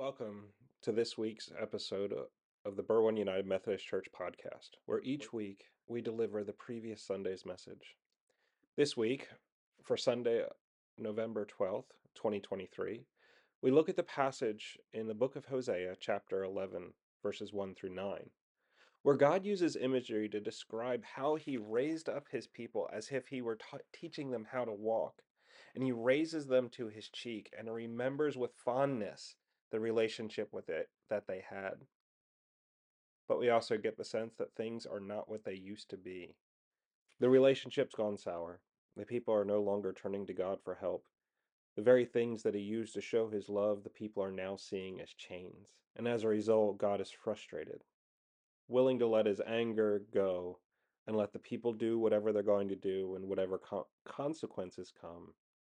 Welcome to this week's episode of the Berwyn United Methodist Church podcast, where each week we deliver the previous Sunday's message. This week, for Sunday, November 12th, 2023, we look at the passage in the book of Hosea, chapter 11, verses 1 through 9, where God uses imagery to describe how he raised up his people as if he were teaching them how to walk. And he raises them to his cheek and remembers with fondness the relationship with it that they had. But we also get the sense that things are not what they used to be. The relationship's gone sour. The people are no longer turning to God for help. The very things that he used to show his love, the people are now seeing as chains. And as a result, God is frustrated, willing to let his anger go and let the people do whatever they're going to do and whatever co- consequences come,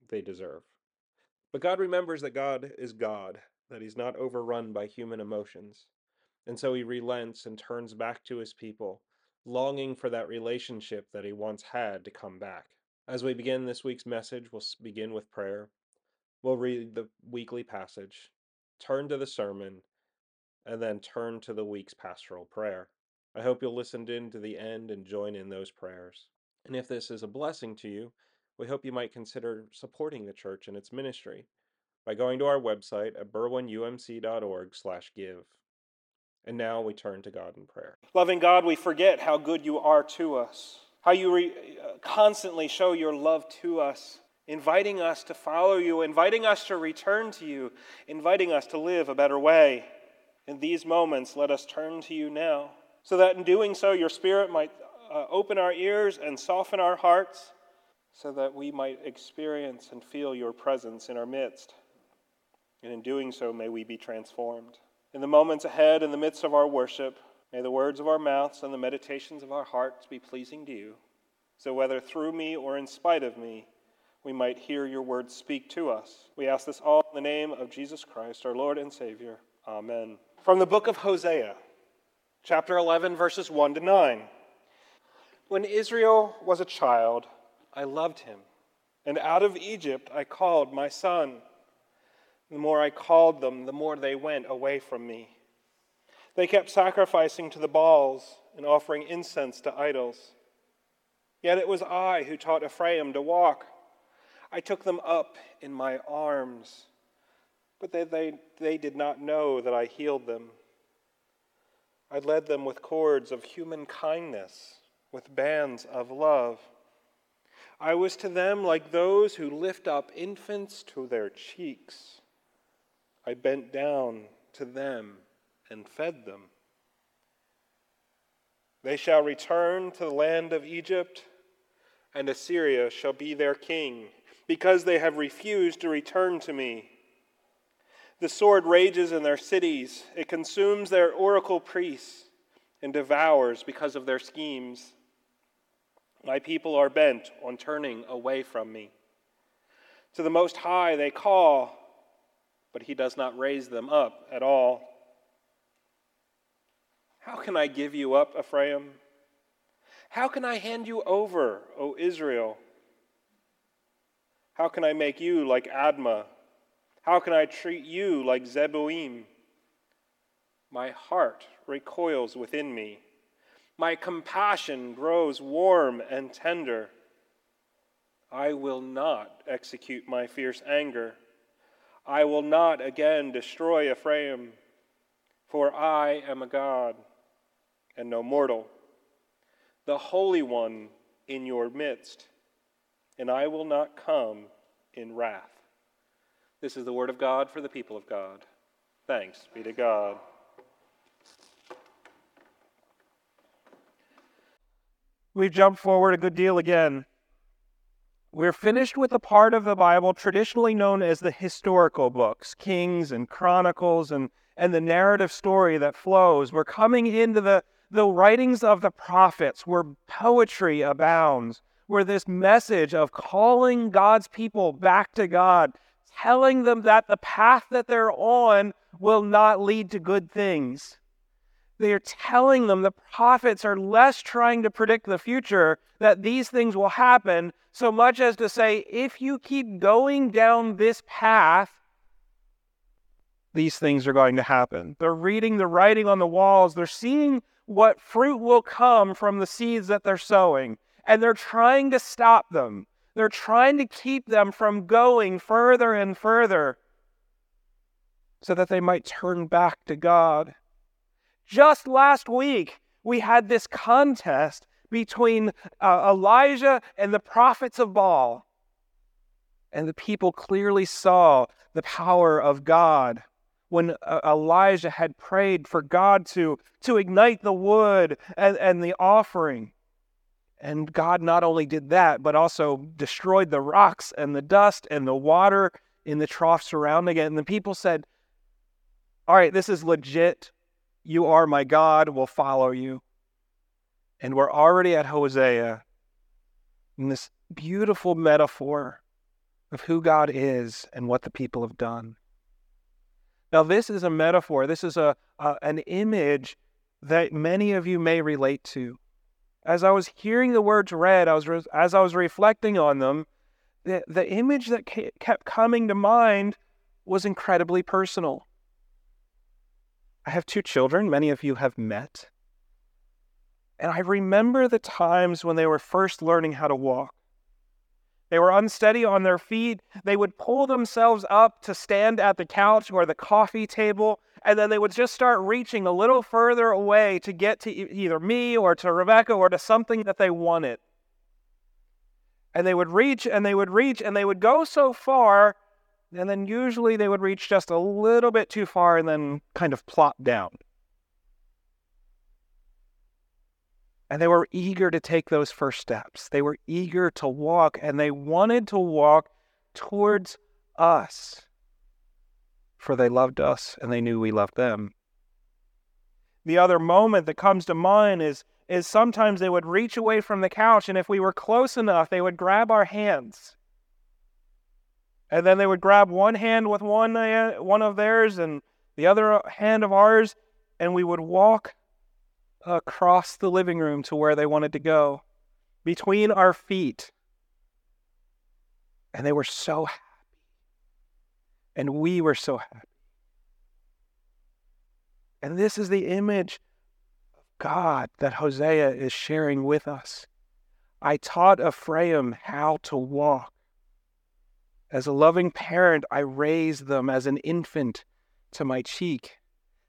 they deserve. But God remembers that God is God that he's not overrun by human emotions. And so he relents and turns back to his people, longing for that relationship that he once had to come back. As we begin this week's message, we'll begin with prayer. We'll read the weekly passage, turn to the sermon, and then turn to the week's pastoral prayer. I hope you'll listen in to the end and join in those prayers. And if this is a blessing to you, we hope you might consider supporting the church and its ministry by going to our website at berwynumc.org/give. And now we turn to God in prayer. Loving God, we forget how good you are to us, how you re- uh, constantly show your love to us, inviting us to follow you, inviting us to return to you, inviting us to live a better way. In these moments, let us turn to you now, so that in doing so, your Spirit might uh, open our ears and soften our hearts, so that we might experience and feel your presence in our midst and in doing so, may we be transformed. In the moments ahead, in the midst of our worship, may the words of our mouths and the meditations of our hearts be pleasing to you, so whether through me or in spite of me, we might hear your words speak to us. We ask this all in the name of Jesus Christ, our Lord and Savior. Amen. From the book of Hosea, chapter 11, verses 1 to 9. When Israel was a child, I loved him, and out of Egypt I called my son. The more I called them, the more they went away from me. They kept sacrificing to the Baals and offering incense to idols. Yet it was I who taught Ephraim to walk. I took them up in my arms, but they, they, they did not know that I healed them. I led them with cords of human kindness, with bands of love. I was to them like those who lift up infants to their cheeks. I bent down to them and fed them. They shall return to the land of Egypt, and Assyria shall be their king, because they have refused to return to me. The sword rages in their cities, it consumes their oracle priests, and devours because of their schemes. My people are bent on turning away from me. To the Most High they call but he does not raise them up at all. How can I give you up, Ephraim? How can I hand you over, O Israel? How can I make you like Admah? How can I treat you like Zeboim? My heart recoils within me. My compassion grows warm and tender. I will not execute my fierce anger. I will not again destroy Ephraim, for I am a God and no mortal, the Holy One in your midst, and I will not come in wrath. This is the word of God for the people of God. Thanks be to God. We've jumped forward a good deal again. We're finished with the part of the Bible traditionally known as the historical books, Kings and Chronicles, and, and the narrative story that flows. We're coming into the, the writings of the prophets, where poetry abounds, where this message of calling God's people back to God, telling them that the path that they're on will not lead to good things. They are telling them the prophets are less trying to predict the future, that these things will happen, so much as to say, if you keep going down this path, these things are going to happen. They're reading the writing on the walls, they're seeing what fruit will come from the seeds that they're sowing, and they're trying to stop them. They're trying to keep them from going further and further so that they might turn back to God. Just last week, we had this contest between uh, Elijah and the prophets of Baal. And the people clearly saw the power of God when uh, Elijah had prayed for God to, to ignite the wood and, and the offering. And God not only did that, but also destroyed the rocks and the dust and the water in the trough surrounding it. And the people said, All right, this is legit. You are my God. We'll follow you. And we're already at Hosea in this beautiful metaphor of who God is and what the people have done. Now, this is a metaphor, this is a, a, an image that many of you may relate to. As I was hearing the words read, I was re- as I was reflecting on them, the, the image that kept coming to mind was incredibly personal. I have two children, many of you have met. And I remember the times when they were first learning how to walk. They were unsteady on their feet. They would pull themselves up to stand at the couch or the coffee table, and then they would just start reaching a little further away to get to either me or to Rebecca or to something that they wanted. And they would reach and they would reach and they would go so far, and then usually they would reach just a little bit too far and then kind of plop down. And they were eager to take those first steps. They were eager to walk, and they wanted to walk towards us. For they loved us and they knew we loved them. The other moment that comes to mind is, is sometimes they would reach away from the couch, and if we were close enough, they would grab our hands. And then they would grab one hand with one, uh, one of theirs and the other hand of ours, and we would walk across the living room to where they wanted to go, between our feet. And they were so happy. And we were so happy. And this is the image of God that Hosea is sharing with us. I taught Ephraim how to walk. As a loving parent, I raised them as an infant to my cheek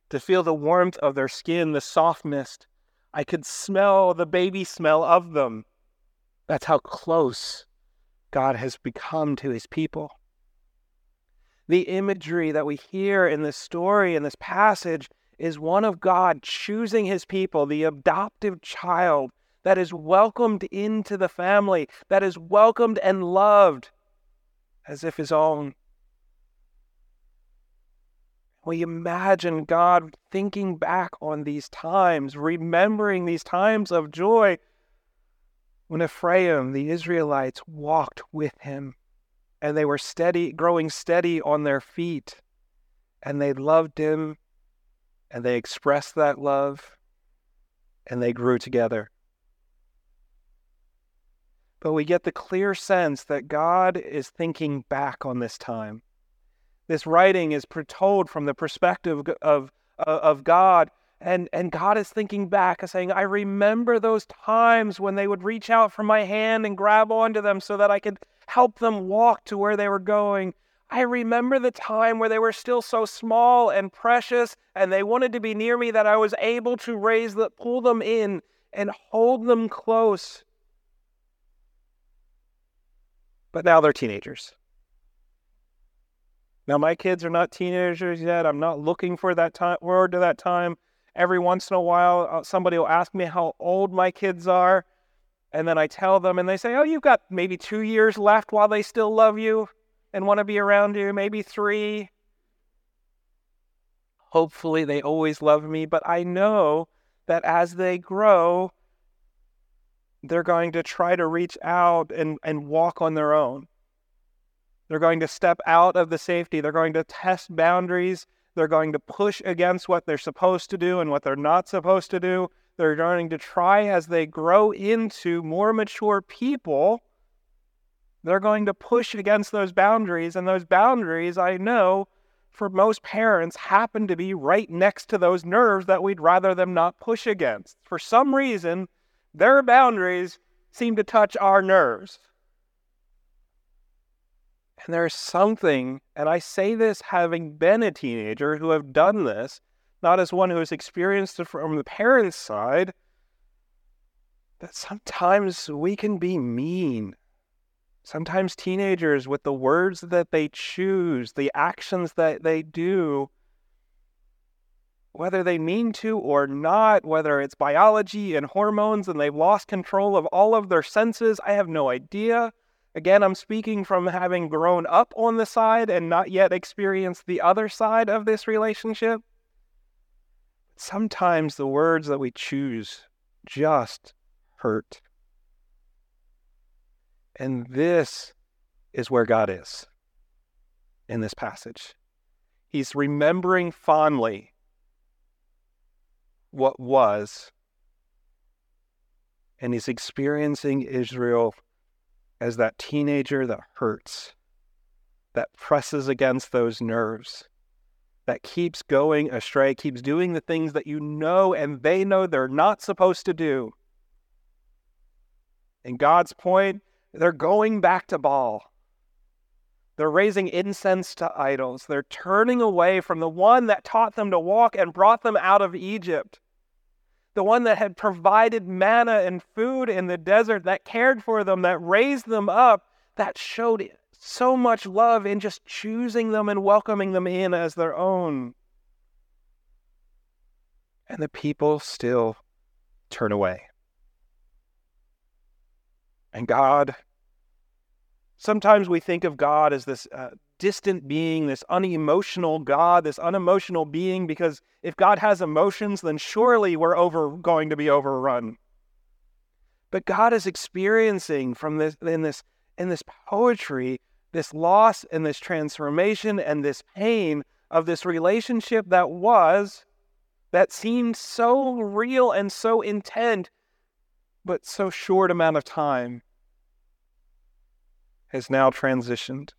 to feel the warmth of their skin, the softness. I could smell the baby smell of them. That's how close God has become to his people. The imagery that we hear in this story, in this passage, is one of God choosing his people, the adoptive child that is welcomed into the family, that is welcomed and loved as if his own. We imagine God thinking back on these times, remembering these times of joy when Ephraim, the Israelites, walked with him and they were steady, growing steady on their feet, and they loved him and they expressed that love and they grew together. But we get the clear sense that God is thinking back on this time this writing is told from the perspective of, of, of God. And, and God is thinking back, and saying, I remember those times when they would reach out for my hand and grab onto them so that I could help them walk to where they were going. I remember the time where they were still so small and precious and they wanted to be near me that I was able to raise the, pull them in and hold them close. But now they're teenagers. Now, my kids are not teenagers yet. I'm not looking for that time, word to that time. Every once in a while, uh, somebody will ask me how old my kids are. And then I tell them, and they say, Oh, you've got maybe two years left while they still love you and want to be around you, maybe three. Hopefully, they always love me. But I know that as they grow, they're going to try to reach out and, and walk on their own. They're going to step out of the safety. They're going to test boundaries. They're going to push against what they're supposed to do and what they're not supposed to do. They're going to try as they grow into more mature people. They're going to push against those boundaries. And those boundaries, I know for most parents, happen to be right next to those nerves that we'd rather them not push against. For some reason, their boundaries seem to touch our nerves. And there's something, and I say this having been a teenager who have done this, not as one who has experienced it from the parents' side, that sometimes we can be mean. Sometimes teenagers, with the words that they choose, the actions that they do, whether they mean to or not, whether it's biology and hormones and they've lost control of all of their senses, I have no idea. Again, I'm speaking from having grown up on the side and not yet experienced the other side of this relationship. Sometimes the words that we choose just hurt. And this is where God is in this passage. He's remembering fondly what was, and he's experiencing Israel as that teenager that hurts, that presses against those nerves, that keeps going astray, keeps doing the things that you know and they know they're not supposed to do. In God's point, they're going back to Baal. They're raising incense to idols. They're turning away from the one that taught them to walk and brought them out of Egypt the one that had provided manna and food in the desert, that cared for them, that raised them up, that showed so much love in just choosing them and welcoming them in as their own. And the people still turn away. And God, sometimes we think of God as this uh, distant being, this unemotional God, this unemotional being, because if God has emotions, then surely we're over going to be overrun. But God is experiencing from this in this in this poetry, this loss and this transformation and this pain of this relationship that was, that seemed so real and so intent, but so short amount of time, has now transitioned.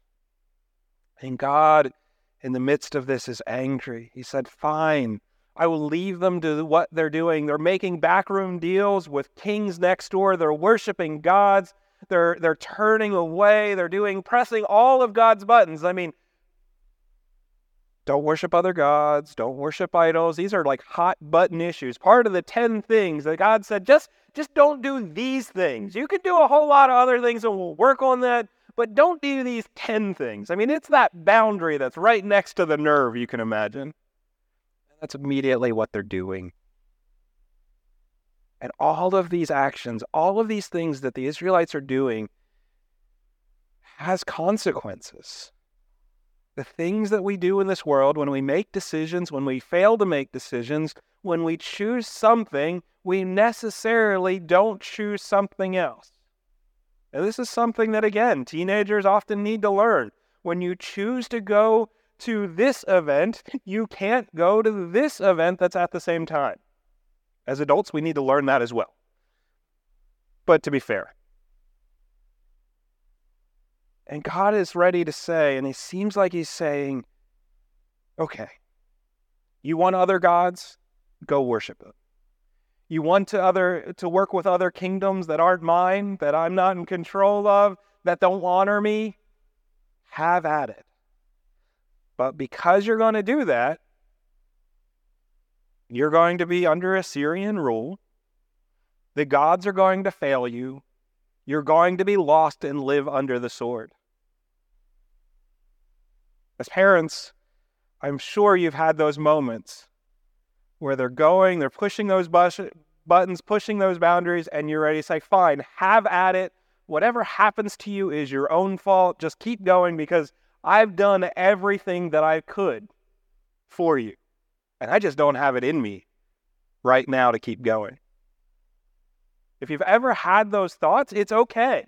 And God, in the midst of this, is angry. He said, Fine, I will leave them to what they're doing. They're making backroom deals with kings next door. They're worshiping gods. They're, they're turning away. They're doing, pressing all of God's buttons. I mean, don't worship other gods. Don't worship idols. These are like hot button issues. Part of the 10 things that God said, just, just don't do these things. You can do a whole lot of other things and we'll work on that but don't do these 10 things. I mean, it's that boundary that's right next to the nerve, you can imagine. That's immediately what they're doing. And all of these actions, all of these things that the Israelites are doing, has consequences. The things that we do in this world, when we make decisions, when we fail to make decisions, when we choose something, we necessarily don't choose something else. And this is something that, again, teenagers often need to learn. When you choose to go to this event, you can't go to this event that's at the same time. As adults, we need to learn that as well. But to be fair, and God is ready to say, and it seems like He's saying, okay, you want other gods? Go worship them. You want to other to work with other kingdoms that aren't mine, that I'm not in control of, that don't honor me? Have at it. But because you're going to do that, you're going to be under Assyrian rule. The gods are going to fail you. You're going to be lost and live under the sword. As parents, I'm sure you've had those moments where they're going, they're pushing those bus- buttons, pushing those boundaries, and you're ready to say, fine, have at it. Whatever happens to you is your own fault. Just keep going because I've done everything that I could for you. And I just don't have it in me right now to keep going. If you've ever had those thoughts, it's okay.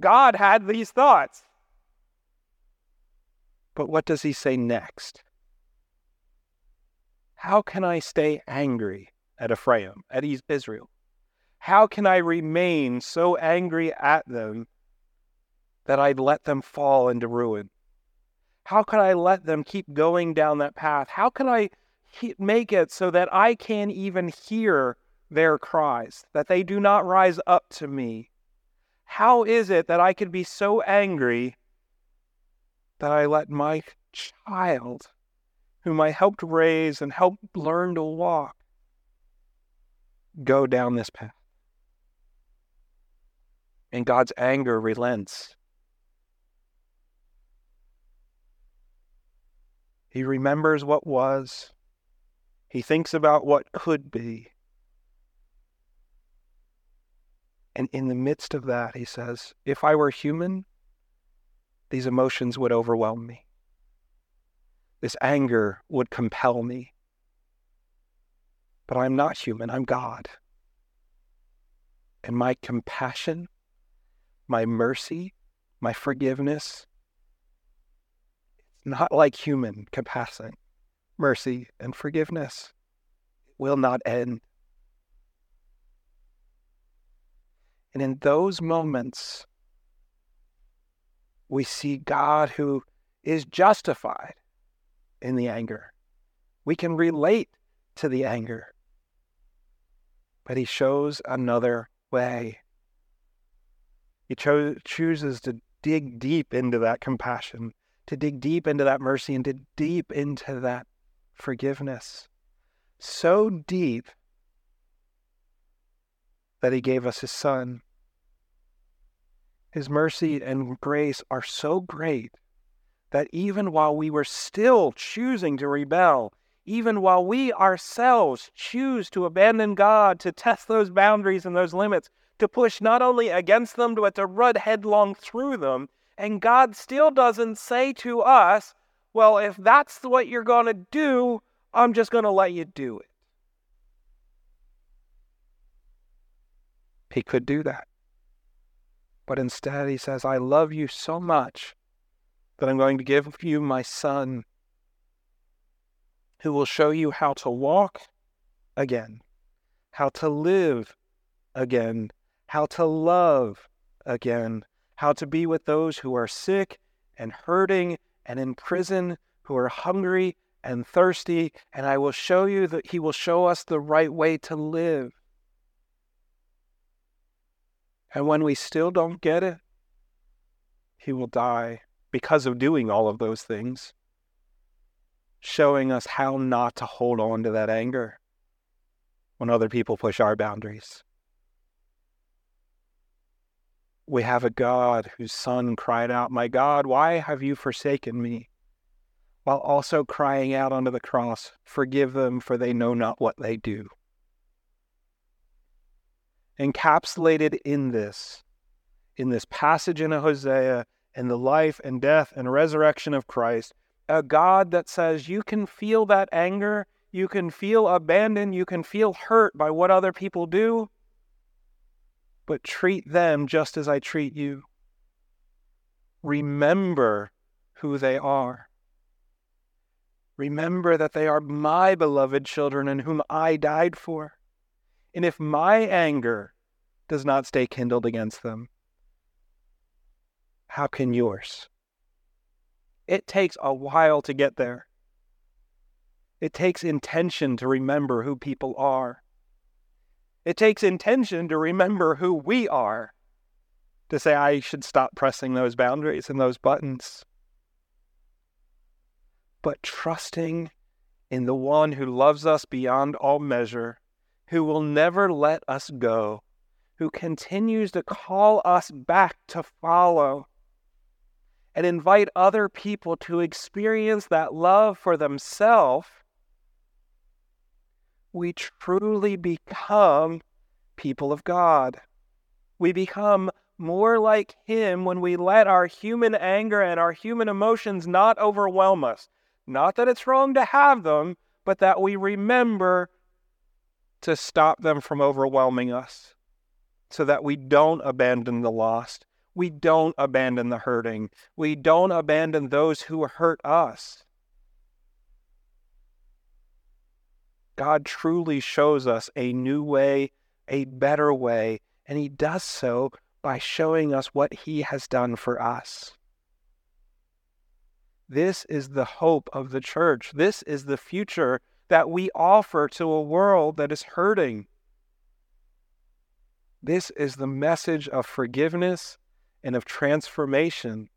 God had these thoughts. But what does he say next? How can I stay angry at Ephraim, at Israel? How can I remain so angry at them that I'd let them fall into ruin? How can I let them keep going down that path? How can I make it so that I can even hear their cries, that they do not rise up to me? How is it that I can be so angry that I let my child, whom I helped raise and helped learn to walk, go down this path? And God's anger relents. He remembers what was. He thinks about what could be. And in the midst of that, he says, if I were human, these emotions would overwhelm me. This anger would compel me. But I'm not human, I'm God. And my compassion, my mercy, my forgiveness, it's not like human compassion, mercy, and forgiveness. It will not end. And in those moments, we see God who is justified in the anger. We can relate to the anger, but he shows another way. He cho- chooses to dig deep into that compassion, to dig deep into that mercy, and to dig deep into that forgiveness. So deep that he gave us his son. His mercy and grace are so great that even while we were still choosing to rebel, even while we ourselves choose to abandon God, to test those boundaries and those limits, to push not only against them, but to run headlong through them, and God still doesn't say to us, well, if that's what you're going to do, I'm just going to let you do it. He could do that. But instead, he says, I love you so much that I'm going to give you my son who will show you how to walk again, how to live again, how to love again, how to be with those who are sick and hurting and in prison, who are hungry and thirsty, and I will show you that He will show us the right way to live. And when we still don't get it, he will die because of doing all of those things, showing us how not to hold on to that anger when other people push our boundaries. We have a God whose Son cried out, My God, why have you forsaken me? While also crying out onto the cross, Forgive them, for they know not what they do encapsulated in this, in this passage in Hosea, in the life and death and resurrection of Christ, a God that says you can feel that anger, you can feel abandoned, you can feel hurt by what other people do, but treat them just as I treat you. Remember who they are. Remember that they are my beloved children and whom I died for. And if my anger does not stay kindled against them, how can yours? It takes a while to get there. It takes intention to remember who people are. It takes intention to remember who we are, to say, I should stop pressing those boundaries and those buttons. But trusting in the one who loves us beyond all measure who will never let us go, who continues to call us back to follow and invite other people to experience that love for themselves, we truly become people of God. We become more like Him when we let our human anger and our human emotions not overwhelm us. Not that it's wrong to have them, but that we remember to stop them from overwhelming us so that we don't abandon the lost. We don't abandon the hurting. We don't abandon those who hurt us. God truly shows us a new way, a better way, and He does so by showing us what He has done for us. This is the hope of the church. This is the future that we offer to a world that is hurting. This is the message of forgiveness and of transformation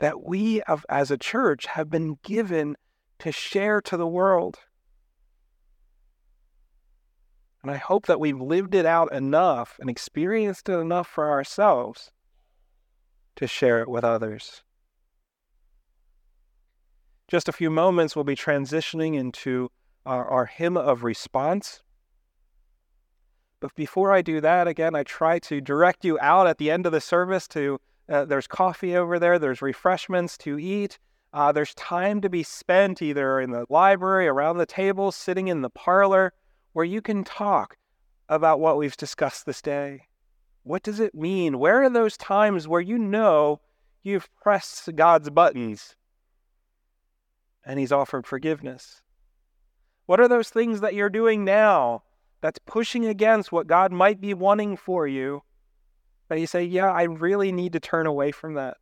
that we have, as a church have been given to share to the world. And I hope that we've lived it out enough and experienced it enough for ourselves to share it with others. Just a few moments, we'll be transitioning into our, our hymn of response. But before I do that, again, I try to direct you out at the end of the service to uh, there's coffee over there, there's refreshments to eat. Uh, there's time to be spent either in the library, around the table, sitting in the parlor, where you can talk about what we've discussed this day. What does it mean? Where are those times where you know you've pressed God's buttons and He's offered forgiveness? What are those things that you're doing now that's pushing against what God might be wanting for you? That you say, yeah, I really need to turn away from that.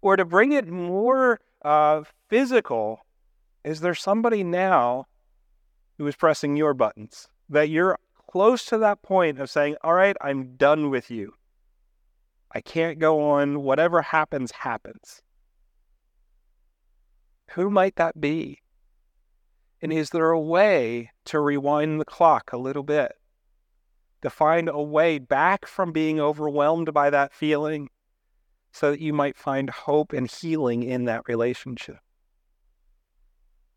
Or to bring it more uh, physical, is there somebody now who is pressing your buttons? That you're close to that point of saying, all right, I'm done with you. I can't go on. Whatever happens, happens. Who might that be? And is there a way to rewind the clock a little bit? To find a way back from being overwhelmed by that feeling so that you might find hope and healing in that relationship.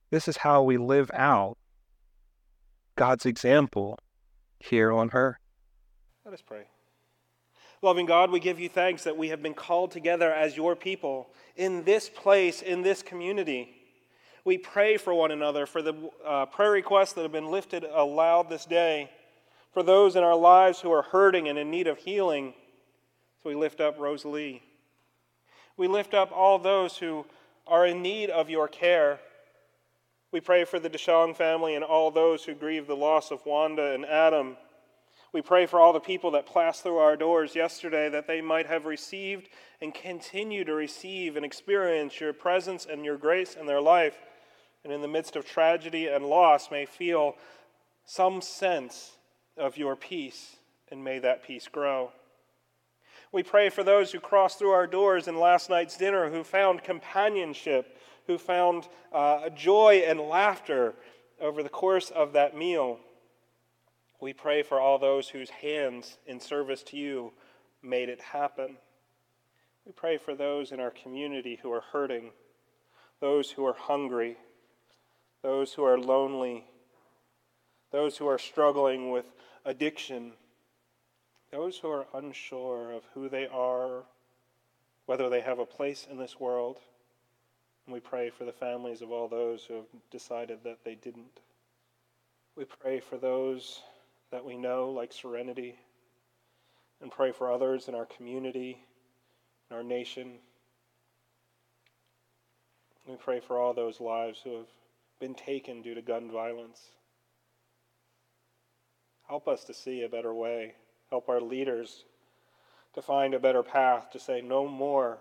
This is how we live out God's example here on earth. Let us pray. Loving God, we give you thanks that we have been called together as your people in this place, in this community. We pray for one another, for the uh, prayer requests that have been lifted aloud this day, for those in our lives who are hurting and in need of healing. So we lift up Rosalie. We lift up all those who are in need of your care. We pray for the DeShong family and all those who grieve the loss of Wanda and Adam. We pray for all the people that passed through our doors yesterday that they might have received and continue to receive and experience your presence and your grace in their life. And in the midst of tragedy and loss, may feel some sense of your peace, and may that peace grow. We pray for those who crossed through our doors in last night's dinner who found companionship, who found uh, joy and laughter over the course of that meal. We pray for all those whose hands in service to you made it happen. We pray for those in our community who are hurting, those who are hungry, those who are lonely, those who are struggling with addiction, those who are unsure of who they are, whether they have a place in this world. And we pray for the families of all those who have decided that they didn't. We pray for those that we know, like Serenity, and pray for others in our community, in our nation. We pray for all those lives who have been taken due to gun violence. Help us to see a better way. Help our leaders to find a better path to say no more.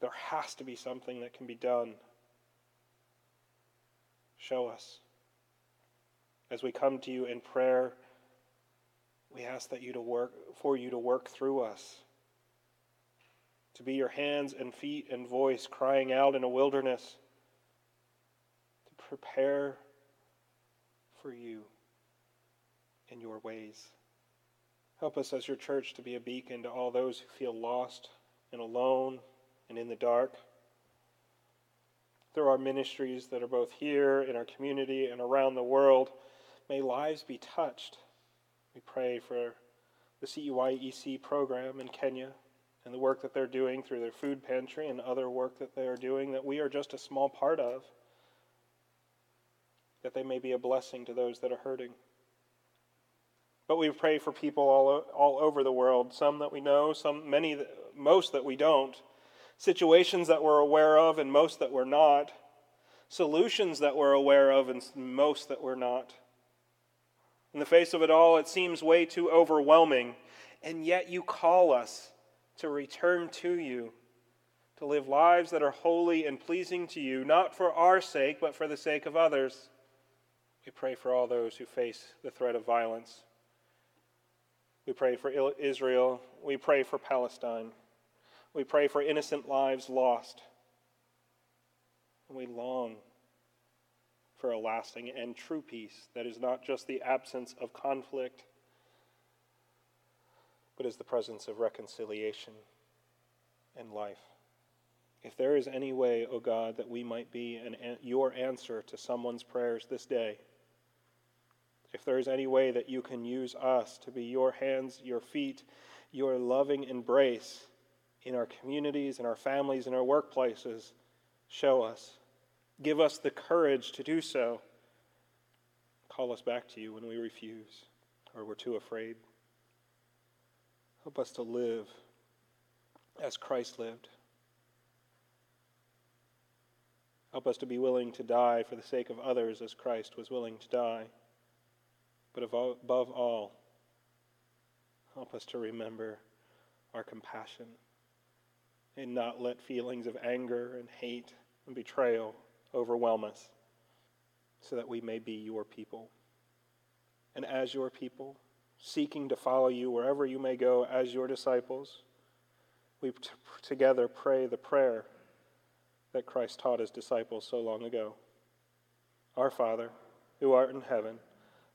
There has to be something that can be done. Show us. As we come to you in prayer, we ask that you to work for you to work through us. To be your hands and feet and voice crying out in a wilderness. Prepare for you in your ways. Help us as your church to be a beacon to all those who feel lost and alone and in the dark through our ministries that are both here in our community and around the world. May lives be touched. We pray for the CEYEC program in Kenya and the work that they're doing through their food pantry and other work that they are doing that we are just a small part of, that they may be a blessing to those that are hurting. But we pray for people all, all over the world, some that we know, some many most that we don't, situations that we're aware of and most that we're not, solutions that we're aware of and most that we're not. In the face of it all, it seems way too overwhelming, and yet you call us to return to you to live lives that are holy and pleasing to you, not for our sake, but for the sake of others. We pray for all those who face the threat of violence. We pray for Israel. We pray for Palestine. We pray for innocent lives lost. And we long for a lasting and true peace that is not just the absence of conflict, but is the presence of reconciliation and life. If there is any way, O oh God, that we might be an, your answer to someone's prayers this day, if there is any way that you can use us to be your hands, your feet, your loving embrace in our communities, in our families, in our workplaces, show us. Give us the courage to do so. Call us back to you when we refuse or we're too afraid. Help us to live as Christ lived. Help us to be willing to die for the sake of others as Christ was willing to die. But above all, help us to remember our compassion and not let feelings of anger and hate and betrayal overwhelm us so that we may be your people. And as your people, seeking to follow you wherever you may go as your disciples, we t- together pray the prayer that Christ taught his disciples so long ago. Our Father, who art in heaven,